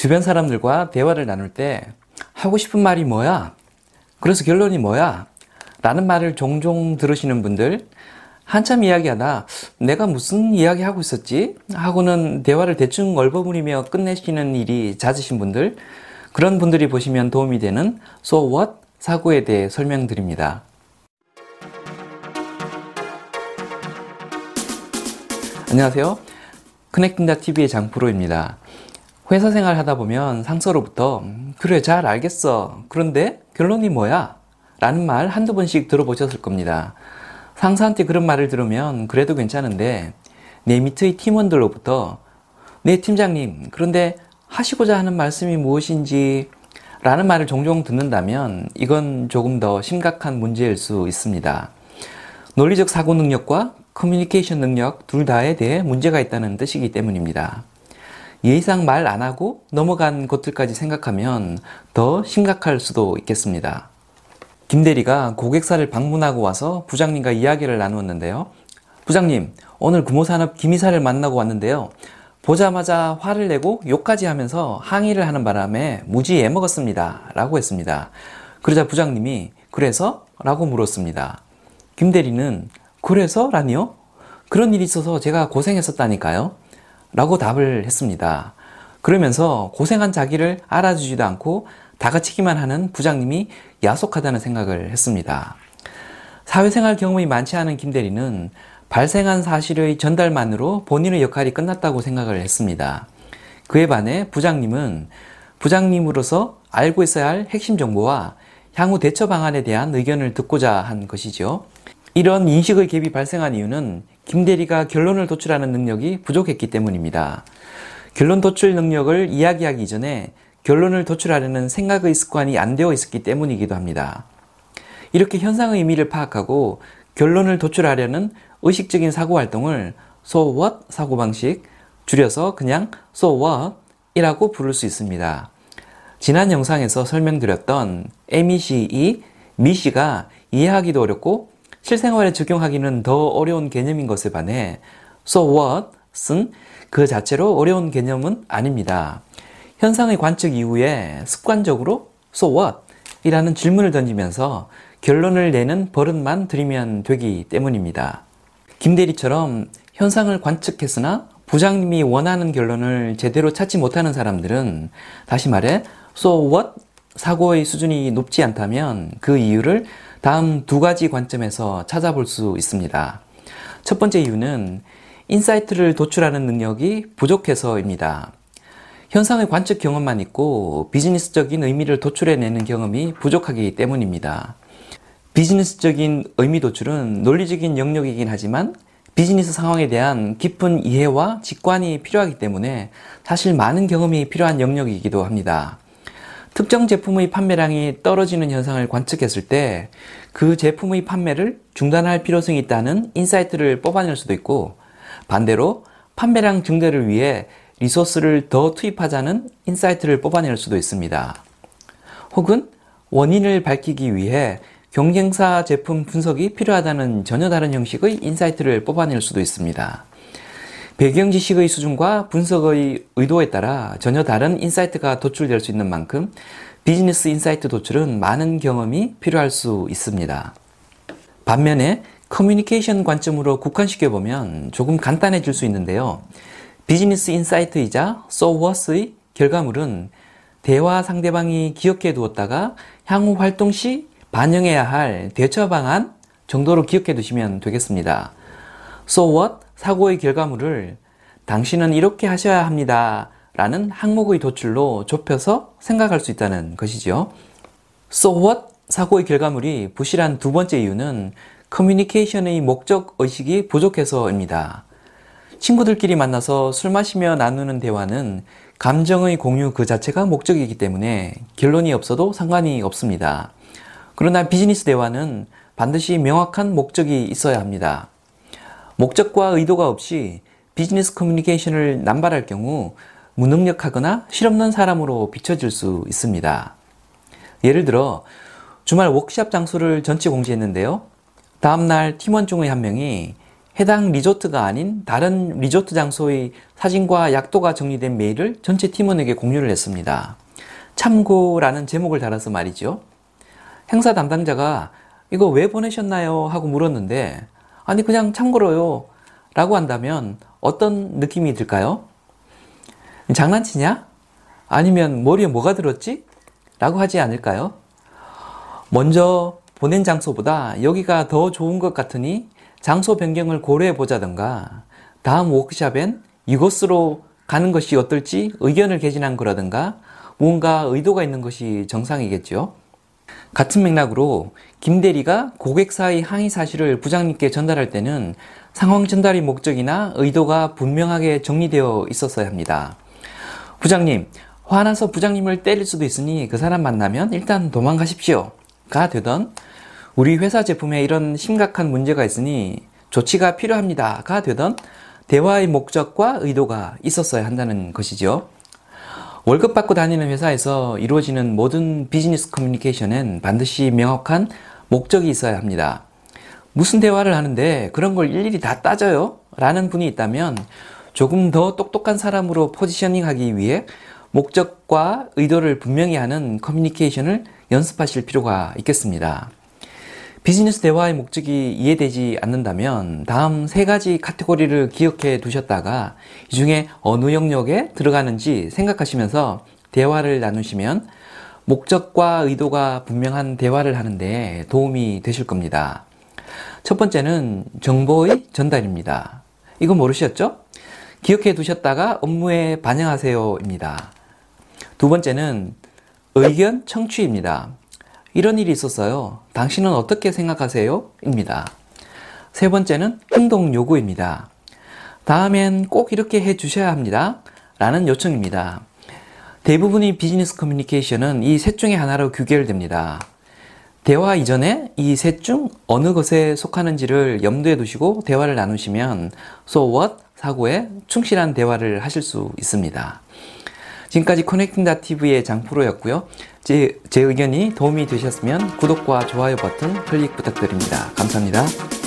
주변 사람들과 대화를 나눌 때 하고 싶은 말이 뭐야? 그래서 결론이 뭐야? 라는 말을 종종 들으시는 분들, 한참 이야기하다 내가 무슨 이야기 하고 있었지? 하고는 대화를 대충 얼버무리며 끝내시는 일이 잦으신 분들, 그런 분들이 보시면 도움이 되는 So What 사고에 대해 설명드립니다. 안녕하세요. 커넥팅다 TV의 장프로입니다. 회사 생활 하다 보면 상사로부터 그래 잘 알겠어. 그런데 결론이 뭐야? 라는 말 한두 번씩 들어보셨을 겁니다. 상사한테 그런 말을 들으면 그래도 괜찮은데 내 밑의 팀원들로부터 네 팀장님 그런데 하시고자 하는 말씀이 무엇인지 라는 말을 종종 듣는다면 이건 조금 더 심각한 문제일 수 있습니다. 논리적 사고 능력과 커뮤니케이션 능력 둘 다에 대해 문제가 있다는 뜻이기 때문입니다. 예의상 말 안 하고 넘어간 것들까지 생각하면 더 심각할 수도 있겠습니다. 김 대리가 고객사를 방문하고 와서 부장님과 이야기를 나누었는데요. 부장님, 오늘 구모산업 김 이사를 만나고 왔는데요. 보자마자 화를 내고 욕까지 하면서 항의를 하는 바람에 무지 애먹었습니다. 라고 했습니다. 그러자 부장님이 그래서? 라고 물었습니다. 김 대리는 그래서? 라니요? 그런 일이 있어서 제가 고생했었다니까요. 라고 답을 했습니다. 그러면서 고생한 자기를 알아주지도 않고 다그치기만 하는 부장님이 야속하다는 생각을 했습니다. 사회생활 경험이 많지 않은 김 대리는 발생한 사실의 전달만으로 본인의 역할이 끝났다고 생각을 했습니다. 그에 반해 부장님은 부장님으로서 알고 있어야 할 핵심 정보와 향후 대처 방안에 대한 의견을 듣고자 한 것이죠. 이런 인식의 갭이 발생한 이유는 김대리가 결론을 도출하는 능력이 부족했기 때문입니다. 결론 도출 능력을 이야기하기 전에 결론을 도출하려는 생각의 습관이 안 되어 있었기 때문이기도 합니다. 이렇게 현상의 의미를 파악하고 결론을 도출하려는 의식적인 사고 활동을 so what 사고방식, 줄여서 그냥 so what 이라고 부를 수 있습니다. 지난 영상에서 설명드렸던 MECE, 미시가 이해하기도 어렵고 실생활에 적용하기는 더 어려운 개념인 것에 반해 so what은 그 자체로 어려운 개념은 아닙니다. 현상의 관측 이후에 습관적으로 so what? 이라는 질문을 던지면서 결론을 내는 버릇만 들이면 되기 때문입니다. 김대리처럼 현상을 관측했으나 부장님이 원하는 결론을 제대로 찾지 못하는 사람들은 다시 말해 so what? 사고의 수준이 높지 않다면 그 이유를 다음 두 가지 관점에서 찾아볼 수 있습니다. 첫 번째 이유는 insight를 도출하는 능력이 부족해서입니다. 현상의 관측 경험만 있고 비즈니스적인 의미를 도출해내는 경험이 부족하기 때문입니다. 비즈니스적인 의미 도출은 논리적인 영역이긴 하지만 비즈니스 상황에 대한 깊은 이해와 직관이 필요하기 때문에 사실 많은 경험이 필요한 영역이기도 합니다. 특정 제품의 판매량이 떨어지는 현상을 관측했을 때 그 제품의 판매를 중단할 필요성이 있다는 insight를 뽑아낼 수도 있고 반대로 판매량 증대를 위해 resource를 더 투입하자는 insight를 뽑아낼 수도 있습니다. 혹은 원인을 밝히기 위해 경쟁사 제품 분석이 필요하다는 전혀 다른 형식의 insight를 뽑아낼 수도 있습니다. 배경 지식의 수준과 분석의 의도에 따라 전혀 다른 insight가 도출될 수 있는 만큼 비즈니스 insight 도출은 많은 경험이 필요할 수 있습니다. 반면에 커뮤니케이션 관점으로 국한시켜 보면 조금 간단해질 수 있는데요. 비즈니스 insight이자 so what의 결과물은 대화 상대방이 기억해 두었다가 향후 활동 시 반영해야 할 대처 방안 정도로 기억해 두시면 되겠습니다. so what 사고의 결과물을 당신은 이렇게 하셔야 합니다. 라는 항목의 도출로 좁혀서 생각할 수 있다는 것이죠. So what? 사고의 결과물이 부실한 두 번째 이유는 커뮤니케이션의 목적 의식이 부족해서입니다. 친구들끼리 만나서 술 마시며 나누는 대화는 감정의 공유 그 자체가 목적이기 때문에 결론이 없어도 상관이 없습니다. 그러나 비즈니스 대화는 반드시 명확한 목적이 있어야 합니다. 목적과 의도가 없이 비즈니스 커뮤니케이션을 남발할 경우 무능력하거나 실없는 사람으로 비춰질 수 있습니다. 예를 들어 주말 워크샵 장소를 전체 공지했는데요. 다음날 팀원 중의 한 명이 해당 리조트가 아닌 다른 리조트 장소의 사진과 약도가 정리된 메일을 전체 팀원에게 공유를 했습니다. 참고라는 제목을 달아서 말이죠. 행사 담당자가 이거 왜 보내셨나요? 하고 물었는데 아니 그냥 참고로요 라고 한다면 어떤 느낌이 들까요? 장난치냐? 아니면 머리에 뭐가 들었지? 라고 하지 않을까요? 먼저 보낸 장소보다 여기가 더 좋은 것 같으니 장소 변경을 고려해 보자던가 다음 워크샵엔 이곳으로 가는 것이 어떨지 의견을 개진한 거라든가 뭔가 의도가 있는 것이 정상이겠죠. 같은 맥락으로 김 대리가 고객사의 항의 사실을 부장님께 전달할 때는 상황 전달의 목적이나 의도가 분명하게 정리되어 있었어야 합니다. 부장님, 화나서 부장님을 때릴 수도 있으니 그 사람 만나면 일단 도망가십시오. 가 되던 우리 회사 제품에 이런 심각한 문제가 있으니 조치가 필요합니다. 가 되던 대화의 목적과 의도가 있었어야 한다는 것이죠. 월급 받고 다니는 회사에서 이루어지는 모든 비즈니스 커뮤니케이션엔 반드시 명확한 목적이 있어야 합니다. 무슨 대화를 하는데 그런 걸 일일이 다 따져요? 라는 분이 있다면 조금 더 똑똑한 사람으로 포지셔닝 하기 위해 목적과 의도를 분명히 하는 커뮤니케이션을 연습하실 필요가 있겠습니다. 비즈니스 대화의 목적이 이해되지 않는다면 다음 세 가지 카테고리를 기억해 두셨다가 이 중에 어느 영역에 들어가는지 생각하시면서 대화를 나누시면 목적과 의도가 분명한 대화를 하는데 도움이 되실 겁니다. 첫 번째는 정보의 전달입니다. 이거 모르셨죠? 기억해 두셨다가 업무에 반영하세요입니다. 두 번째는 의견 청취입니다. 이런 일이 있었어요. 당신은 어떻게 생각하세요? 입니다. 세 번째는 행동 요구입니다. 다음엔 꼭 이렇게 해 주셔야 합니다. 라는 요청입니다. 대부분의 비즈니스 커뮤니케이션은 이 셋 중에 하나로 규결됩니다. 대화 이전에 이 셋 중 어느 것에 속하는지를 염두에 두시고 대화를 나누시면 so what 사고에 충실한 대화를 하실 수 있습니다. 지금까지 커넥팅다TV의 장프로였고요. 제, 제 의견이 도움이 되셨으면 구독과 좋아요 버튼 클릭 부탁드립니다. 감사합니다.